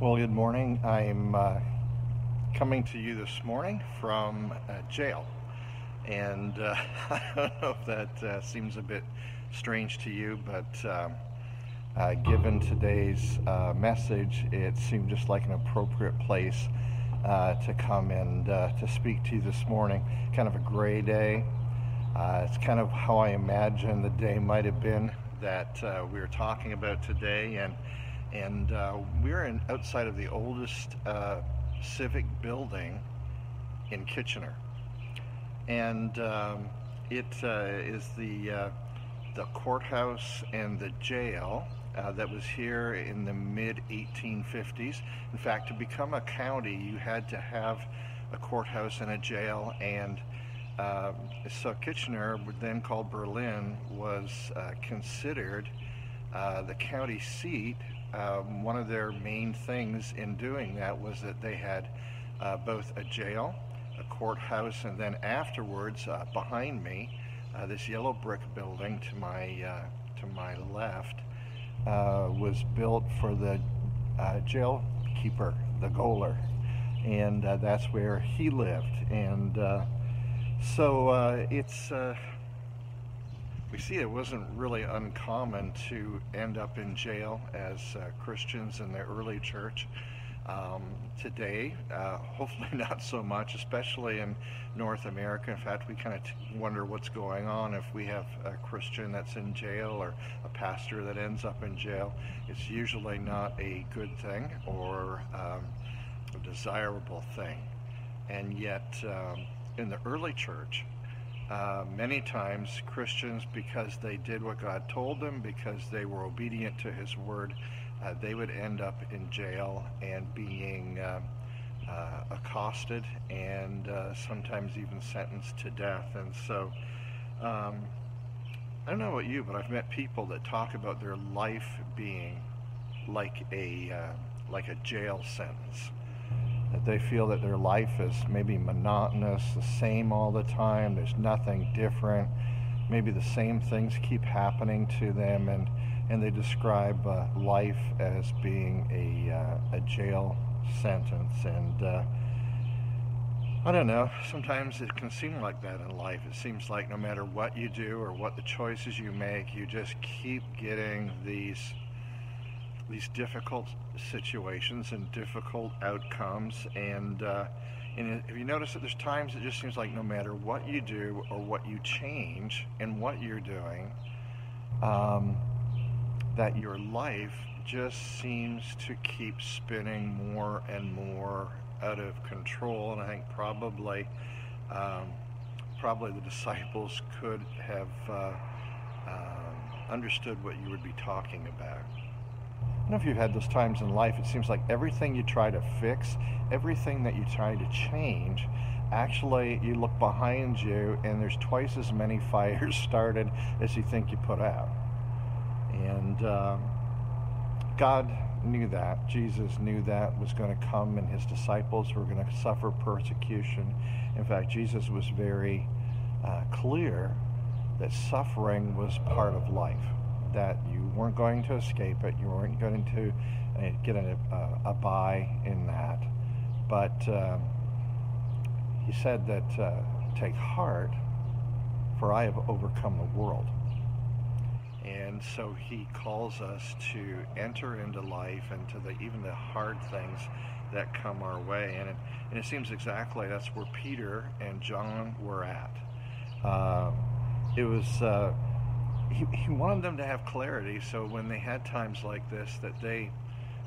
Well, good morning. I'm uh, coming to you this morning from uh, jail. And uh, I don't know if that uh, seems a bit strange to you, but um, uh, given today's uh, message, it seemed just like an appropriate place to come and to speak to you this morning. Kind of a gray day. it's kind of how I imagine the day might have been that we were talking about today. And and uh, we're in outside of the oldest uh, civic building in Kitchener, and um, it uh, is the uh, the courthouse and the jail uh, that was here in the mid 1850s. In fact, to become a county, you had to have a courthouse and a jail, and um, so Kitchener, then called Berlin, was uh, considered the county seat um, one of their main things in doing that was that they had uh, both a jail, a courthouse, and then afterwards, uh, behind me, uh, this yellow brick building to my uh, to my left uh, was built for the uh, jail keeper, the gaoler, and that's where he lived. And so it's we see it wasn't really uncommon to end up in jail as uh, Christians in the early church. Um, today, uh, hopefully not so much, especially in North America. In fact, we kind of t- wonder what's going on if we have a Christian that's in jail or a pastor that ends up in jail. It's usually not a good thing or um, a desirable thing. And yet, um, in the early church, uh, many times Christians, because they did what God told them, because they were obedient to His word, uh, they would end up in jail and being uh, uh accosted and uh, sometimes even sentenced to death. And so, um, I don't know about you, but I've met people that talk about their life being like a like a jail sentence that they feel that their life is maybe monotonous, the same all the time, there's nothing different. Maybe the same things keep happening to them, and, and they describe uh, life as being a, uh, a jail sentence. And uh, I don't know, sometimes it can seem like that in life. It seems like no matter what you do or what the choices you make, you just keep getting these these difficult situations and difficult outcomes. And, uh, and if you notice that there's times it just seems like no matter what you do or what you change in what you're doing, um, that your life just seems to keep spinning more and more out of control. And I think probably, um, probably the disciples could have uh, um, understood what you would be talking about. I don't know if you've had those times in life, it seems like everything you try to fix, everything that you try to change, actually you look behind you and there's twice as many fires started as you think you put out. And uh, God knew that. Jesus knew that was going to come and his disciples were going to suffer persecution. In fact, Jesus was very uh, clear that suffering was part of life that you weren't going to escape it, you weren't going to uh, get a, a, a, buy in that. But um, he said that uh, take heart, for I have overcome the world. And so he calls us to enter into life and to the, even the hard things that come our way. And it, and it seems exactly that's where Peter and John were at. Uh, it was uh, he, wanted them to have clarity so when they had times like this that they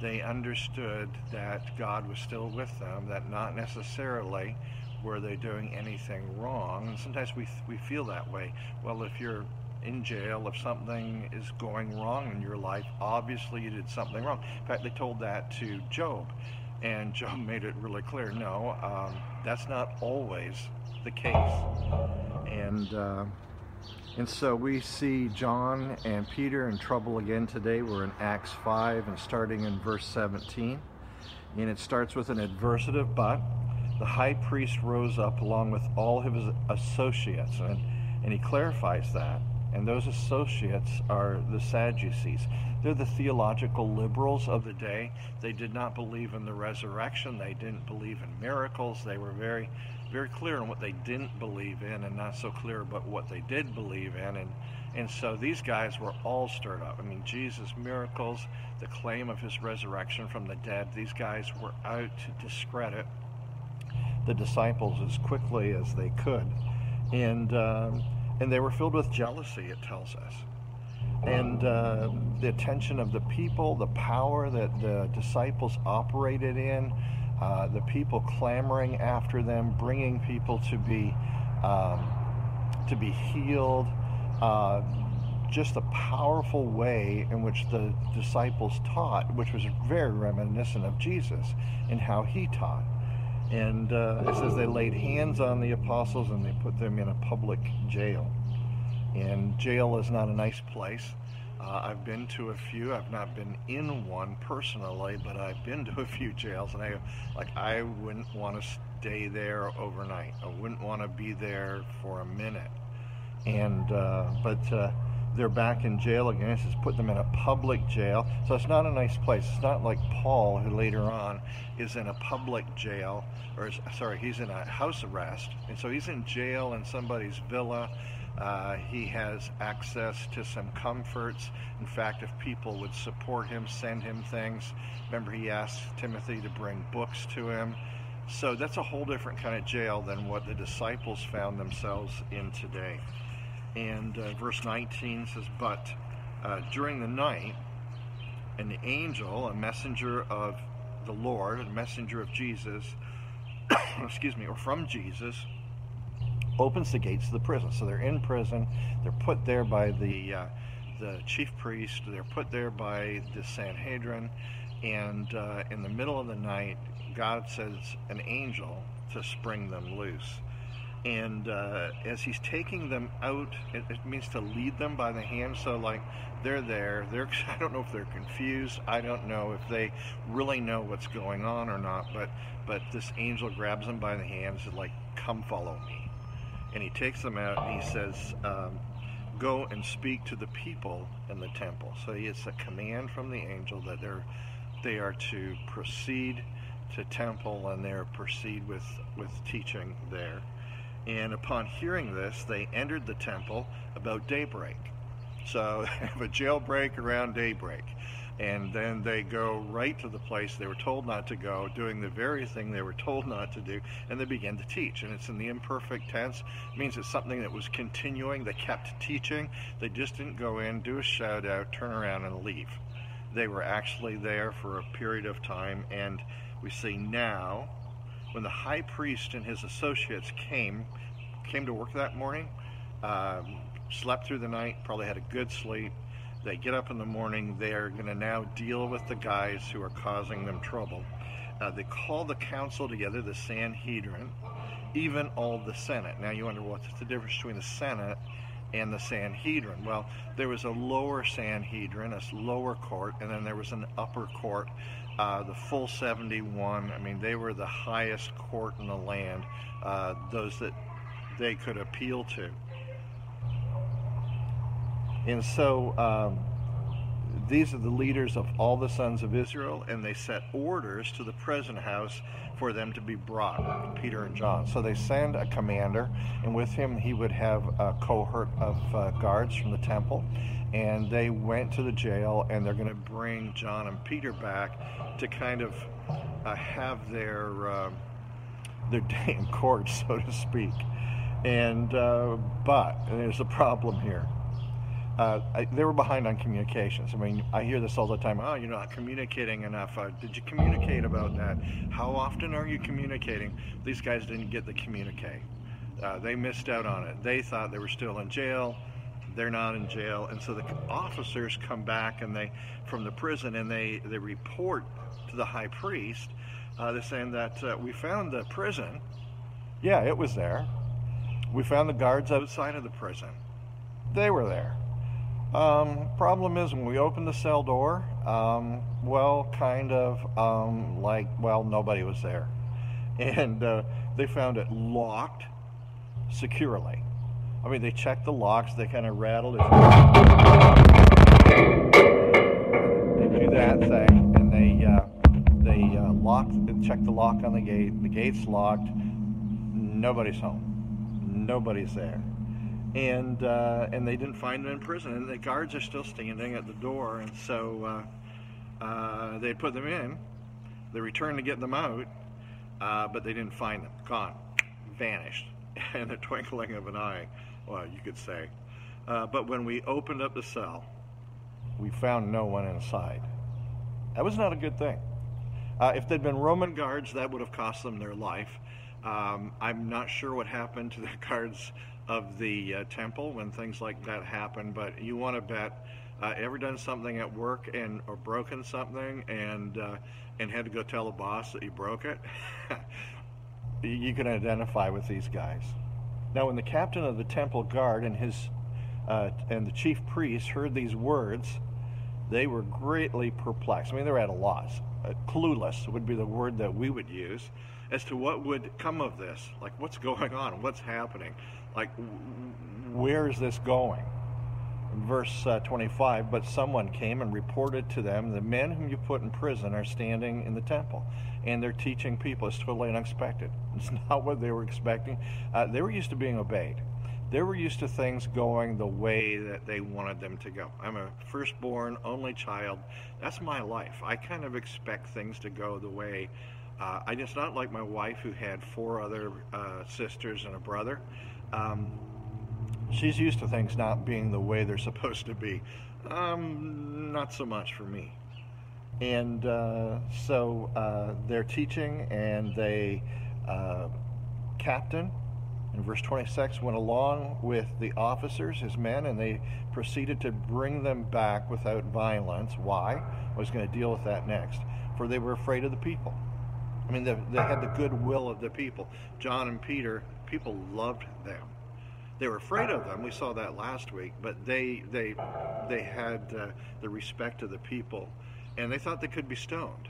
they understood that God was still with them, that not necessarily were they doing anything wrong. And sometimes we, we feel that way. Well, if you're in jail, if something is going wrong in your life, obviously you did something wrong. In fact, they told that to Job, and Job made it really clear no, um, that's not always the case. And. Uh, and so we see John and Peter in trouble again today. We're in Acts 5 and starting in verse 17. And it starts with an adversative but. The high priest rose up along with all of his associates. And, and he clarifies that. And those associates are the Sadducees. They're the theological liberals of the day. They did not believe in the resurrection. They didn't believe in miracles. They were very, very clear on what they didn't believe in and not so clear about what they did believe in. And, and so these guys were all stirred up. I mean, Jesus' miracles, the claim of his resurrection from the dead, these guys were out to discredit the disciples as quickly as they could. And, um, and they were filled with jealousy, it tells us. And uh, the attention of the people, the power that the disciples operated in, uh, the people clamoring after them, bringing people to be um, to be healed. Uh, just the powerful way in which the disciples taught, which was very reminiscent of Jesus in how he taught. And uh, it says they laid hands on the apostles and they put them in a public jail. And jail is not a nice place. Uh, I've been to a few. I've not been in one personally, but I've been to a few jails, and I like I wouldn't want to stay there overnight. I wouldn't want to be there for a minute. And uh, but uh, they're back in jail again. It says put them in a public jail. So it's not a nice place. It's not like Paul, who later on is in a public jail, or is, sorry, he's in a house arrest. And so he's in jail in somebody's villa. Uh, he has access to some comforts. In fact, if people would support him, send him things. Remember, he asked Timothy to bring books to him. So that's a whole different kind of jail than what the disciples found themselves in today. And uh, verse 19 says, But uh, during the night, an angel, a messenger of the Lord, a messenger of Jesus, excuse me, or from Jesus, opens the gates of the prison. So they're in prison. They're put there by the uh, the chief priest. They're put there by the Sanhedrin. And uh, in the middle of the night, God sends an angel to spring them loose and uh, as he's taking them out, it, it, means to lead them by the hand. So like they're there. They're I don't know if they're confused. I don't know if they really know what's going on or not. But but this angel grabs them by the hands and like, come follow me, and he takes them out and he says. Um, Go and speak to the people in the temple. So it's a command from the angel that they're they are to proceed to temple and they're proceed with with teaching there and upon hearing this, they entered the temple about daybreak. So have a jailbreak around daybreak. And then they go right to the place they were told not to go, doing the very thing they were told not to do, and they begin to teach. And it's in the imperfect tense. It means it's something that was continuing. They kept teaching. They just didn't go in, do a shout out, turn around, and leave. They were actually there for a period of time. And we see now when the high priest and his associates came came to work that morning, um, slept through the night, probably had a good sleep. They get up in the morning. They are going to now deal with the guys who are causing them trouble. Uh, they call the council together, the Sanhedrin, even all the Senate. Now you wonder what's the difference between the Senate and the Sanhedrin. Well, there was a lower Sanhedrin, a lower court, and then there was an upper court uh, the full 71, I mean, they were the highest court in the land, uh, those that they could appeal to. And so um, these are the leaders of all the sons of Israel, and they set orders to the prison house for them to be brought, Peter and John. So they send a commander, and with him he would have a cohort of uh, guards from the temple and they went to the jail and they're going to bring John and Peter back to kind of uh, have their uh, their day in court, so to speak. And uh, but and there's a problem here. Uh, I, they were behind on communications. I mean, I hear this all the time. Oh, you're not communicating enough. Uh, did you communicate about that? How often are you communicating? These guys didn't get the communique. Uh, they missed out on it. They thought they were still in jail they're not in jail and so the officers come back and they from the prison and they they report to the high priest uh, they're saying that uh, we found the prison yeah it was there we found the guards outside of the prison they were there um, problem is when we opened the cell door um, well kind of um, like well nobody was there and uh, they found it locked securely I mean, they checked the locks. They kind of rattled. It. They do that thing, and they uh, they uh, locked, checked the lock on the gate. The gate's locked. Nobody's home. Nobody's there, and uh, and they didn't find them in prison. And the guards are still standing at the door, and so uh, uh, they put them in. They returned to get them out, uh, but they didn't find them. Gone, vanished, in the twinkling of an eye well, you could say. Uh, but when we opened up the cell, we found no one inside. That was not a good thing. Uh, if they'd been Roman guards, that would have cost them their life. Um, I'm not sure what happened to the guards of the uh, temple when things like that happen, but you want to bet uh, ever done something at work and or broken something and uh, and had to go tell the boss that you broke it. you can identify with these guys. Now, when the captain of the temple guard and his uh, and the chief priests heard these words, they were greatly perplexed. I mean, they were at a loss. Uh, clueless would be the word that we would use as to what would come of this. Like, what's going on? What's happening? Like, where is this going? verse uh, 25 but someone came and reported to them the men whom you put in prison are standing in the temple and they're teaching people it's totally unexpected. It's not what they were expecting. Uh, they were used to being obeyed. They were used to things going the way that they wanted them to go. I'm a firstborn only child. That's my life. I kind of expect things to go the way uh, I, just not like my wife who had four other uh, sisters and a brother um, she's used to things not being the way they're supposed to be. Um, not so much for me. And uh, so uh, they're teaching, and they, uh, captain, in verse 26, went along with the officers, his men, and they proceeded to bring them back without violence. Why? I was going to deal with that next. For they were afraid of the people. I mean, they, they had the goodwill of the people. John and Peter, people loved them they were afraid of them. We saw that last week, but they they they had uh, the respect of the people, and they thought they could be stoned.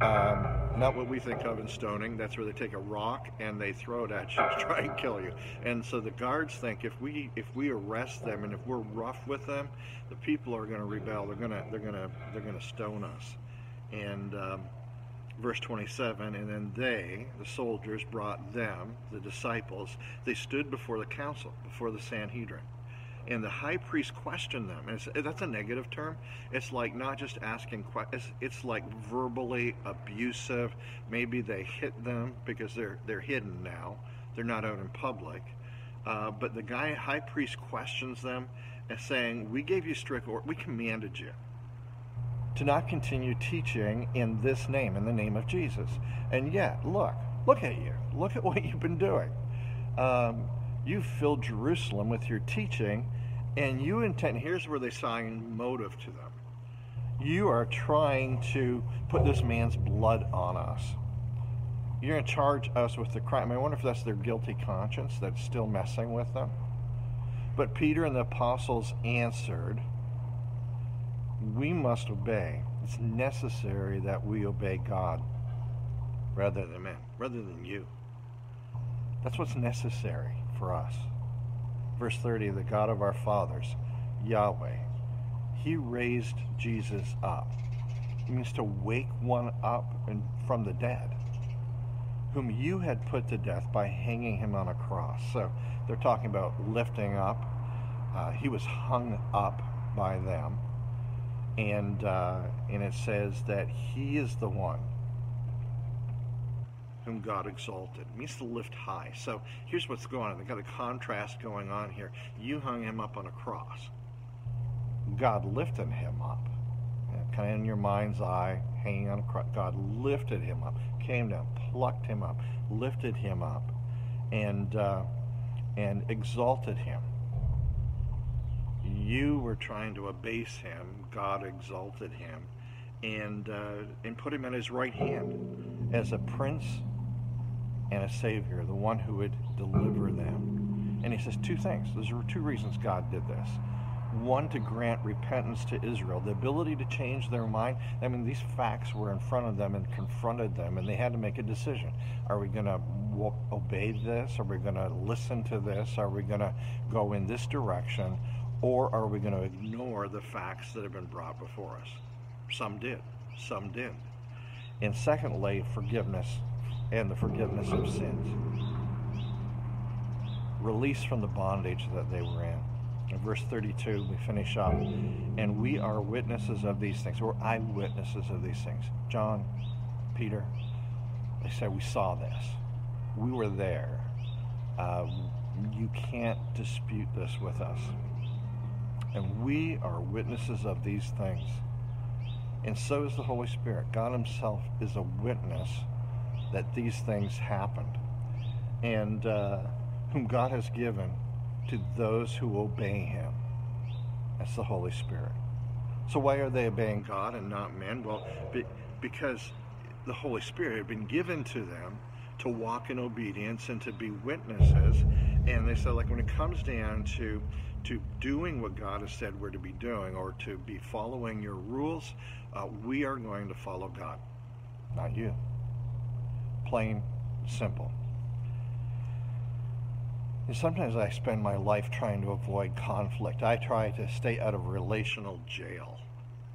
Um, not what we think of in stoning. That's where they take a rock and they throw it at you to try and kill you. And so the guards think if we if we arrest them and if we're rough with them, the people are going to rebel. They're going to they're going to they're going to stone us. And um, verse 27 and then they the soldiers brought them the disciples. They stood before the council before the sanhedrin. And the high priest questioned them. And that's a negative term. It's like not just asking questions it's like verbally abusive. Maybe they hit them because they're they're hidden now. They're not out in public. Uh, but the guy high priest questions them and saying we gave you strict order we commanded you to not continue teaching in this name, in the name of Jesus. And yet, look, look at you. Look at what you've been doing. Um, you filled Jerusalem with your teaching, and you intend, here's where they sign motive to them. You are trying to put this man's blood on us. You're going to charge us with the crime. I wonder if that's their guilty conscience that's still messing with them. But Peter and the apostles answered, we must obey. It's necessary that we obey God rather than men, rather than you. That's what's necessary for us. Verse 30 the God of our fathers, Yahweh, He raised Jesus up. It means to wake one up and, from the dead, whom you had put to death by hanging him on a cross. So they're talking about lifting up. Uh, he was hung up by them and uh, and it says that he is the one whom God exalted. It means to lift high. So here's what's going on. They've got a contrast going on here. You hung him up on a cross. God lifted him up. Kind of in your mind's eye, hanging on a cross. God lifted him up, came down, plucked him up, lifted him up, and uh, and exalted him you were trying to abase him, God exalted him and uh, and put him at his right hand as a prince and a savior, the one who would deliver them. And he says two things. There's two reasons God did this. One, to grant repentance to Israel, the ability to change their mind. I mean, these facts were in front of them and confronted them, and they had to make a decision. Are we going to obey this? Are we going to listen to this? Are we going to go in this direction? Or are we going to ignore the facts that have been brought before us? Some did, some didn't. And secondly, forgiveness and the forgiveness of sins. Release from the bondage that they were in. In verse 32, we finish up, and we are witnesses of these things. We're eyewitnesses of these things. John, Peter, they said, We saw this. We were there. Uh, you can't dispute this with us. And we are witnesses of these things. And so is the Holy Spirit. God Himself is a witness that these things happened. And uh, whom God has given to those who obey Him. That's the Holy Spirit. So why are they obeying God and not men? Well, be, because the Holy Spirit had been given to them to walk in obedience and to be witnesses. And they said, like when it comes down to to doing what God has said we're to be doing, or to be following your rules, uh, we are going to follow God, not you. Plain, simple. And sometimes I spend my life trying to avoid conflict. I try to stay out of relational jail.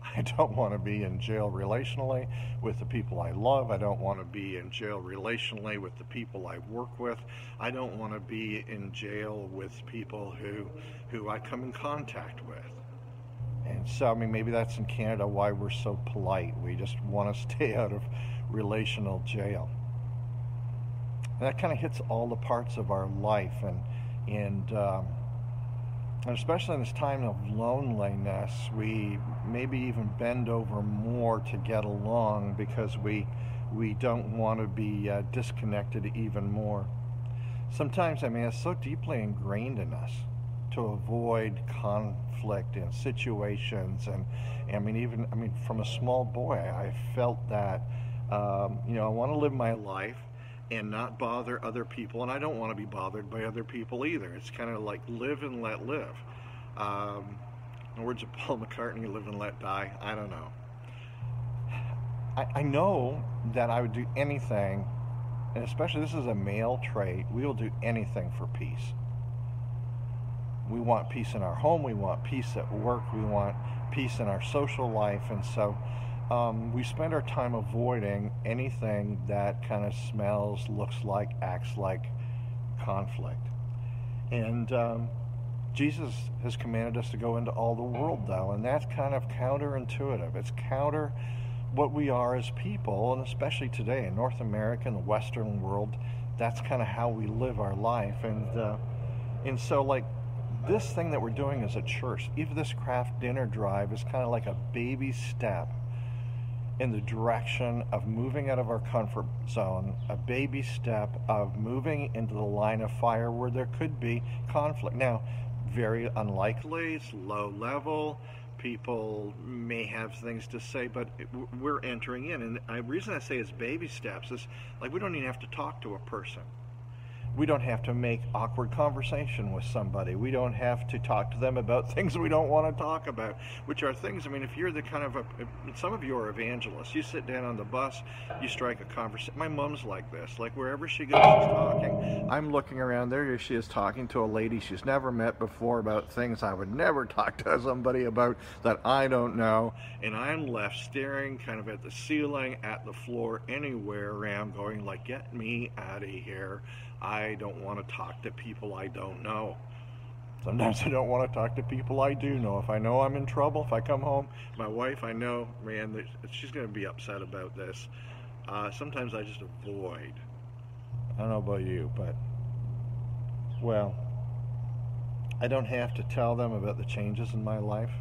I don't want to be in jail relationally with the people I love. I don't want to be in jail relationally with the people I work with. I don't want to be in jail with people who who I come in contact with. And so, I mean, maybe that's in Canada why we're so polite. We just want to stay out of relational jail. And that kind of hits all the parts of our life, and and um, and especially in this time of loneliness, we maybe even bend over more to get along because we we don't want to be uh, disconnected even more. Sometimes, I mean, it's so deeply ingrained in us to avoid conflict in situations, and I mean, even I mean, from a small boy, I felt that. Um, you know, I want to live my life and not bother other people. And I don't want to be bothered by other people either. It's kind of like live and let live. Um, in the words of Paul McCartney, live and let die. I don't know. I, I know that I would do anything, and especially this is a male trait, we will do anything for peace. We want peace in our home, we want peace at work, we want peace in our social life, and so um, we spend our time avoiding anything that kind of smells, looks like, acts like conflict. And um, Jesus has commanded us to go into all the world, though, and that's kind of counterintuitive. It's counter what we are as people, and especially today in North America and the Western world, that's kind of how we live our life. And uh, and so, like this thing that we're doing as a church, even this Kraft dinner drive, is kind of like a baby step in the direction of moving out of our comfort zone, a baby step of moving into the line of fire where there could be conflict. Now, very unlikely, it's low level. People may have things to say, but we're entering in. And the reason I say it's baby steps is like we don't even have to talk to a person we don't have to make awkward conversation with somebody. We don't have to talk to them about things we don't want to talk about, which are things, I mean, if you're the kind of a, some of you are evangelists. You sit down on the bus, you strike a conversation. My mom's like this. Like wherever she goes, she's talking. I'm looking around there. She is talking to a lady she's never met before about things I would never talk to somebody about that I don't know. And I'm left staring kind of at the ceiling, at the floor, anywhere around going like, get me out of here. I don't want to talk to people I don't know. Sometimes I don't want to talk to people I do know. If I know I'm in trouble, if I come home, my wife, I know, man, she's going to be upset about this. Uh, sometimes I just avoid. I don't know about you, but, well, I don't have to tell them about the changes in my life.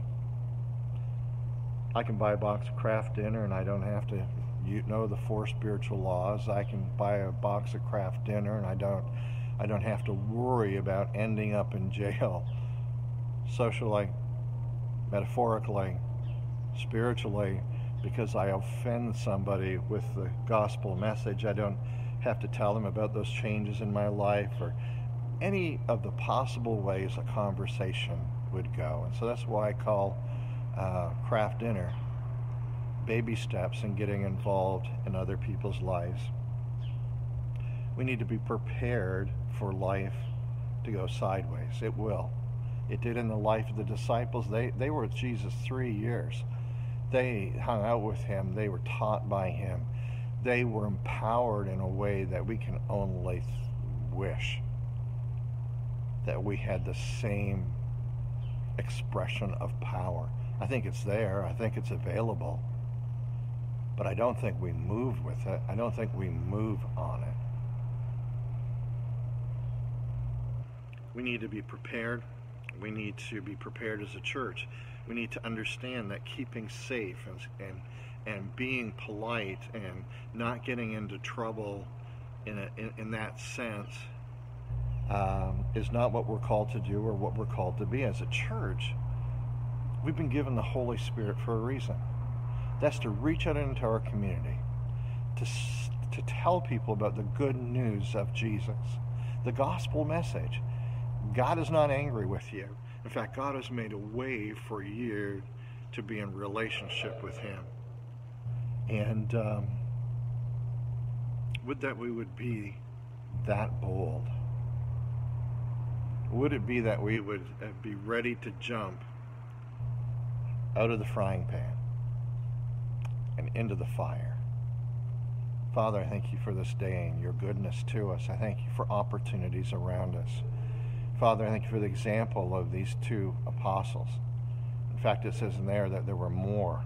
I can buy a box of Kraft dinner and I don't have to you know the four spiritual laws. I can buy a box of Kraft dinner and I don't I don't have to worry about ending up in jail socially, metaphorically, spiritually because I offend somebody with the gospel message. I don't have to tell them about those changes in my life or any of the possible ways a conversation would go. And so that's why I call uh, Kraft dinner baby steps in getting involved in other people's lives. We need to be prepared for life to go sideways. It will. It did in the life of the disciples. They, they were with Jesus three years. They hung out with him. They were taught by him. They were empowered in a way that we can only wish that we had the same expression of power. I think it's there. I think it's available. But I don't think we move with it. I don't think we move on it. We need to be prepared. We need to be prepared as a church. We need to understand that keeping safe and, and, and being polite and not getting into trouble in, a, in, in that sense um, is not what we're called to do or what we're called to be as a church. We've been given the Holy Spirit for a reason. That's to reach out into our community, to, to tell people about the good news of Jesus, the gospel message. God is not angry with you. In fact, God has made a way for you to be in relationship with Him. And um, would that we would be that bold. Would it be that we would uh, be ready to jump out of the frying pan and into the fire? Father, I thank you for this day and your goodness to us. I thank you for opportunities around us. Father, I thank you for the example of these two apostles. In fact, it says in there that there were more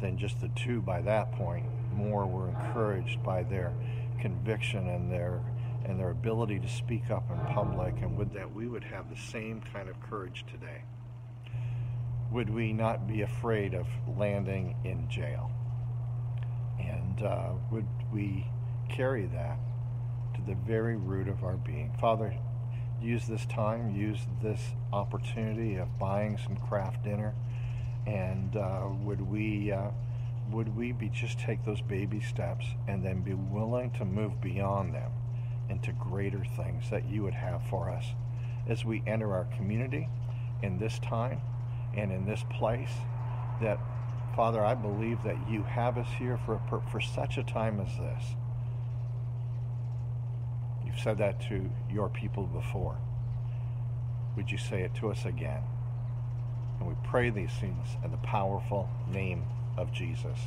than just the two by that point. More were encouraged by their conviction and their and their ability to speak up in public, and would that we would have the same kind of courage today. Would we not be afraid of landing in jail? And uh, would we carry that to the very root of our being? Father, use this time, use this opportunity of buying some Kraft dinner, and uh, would we uh, would we be just take those baby steps and then be willing to move beyond them into greater things that you would have for us as we enter our community in this time and in this place that father i believe that you have us here for, for, for such a time as this. You've said that to your people before. Would you say it to us again? And we pray these things in the powerful name of jesus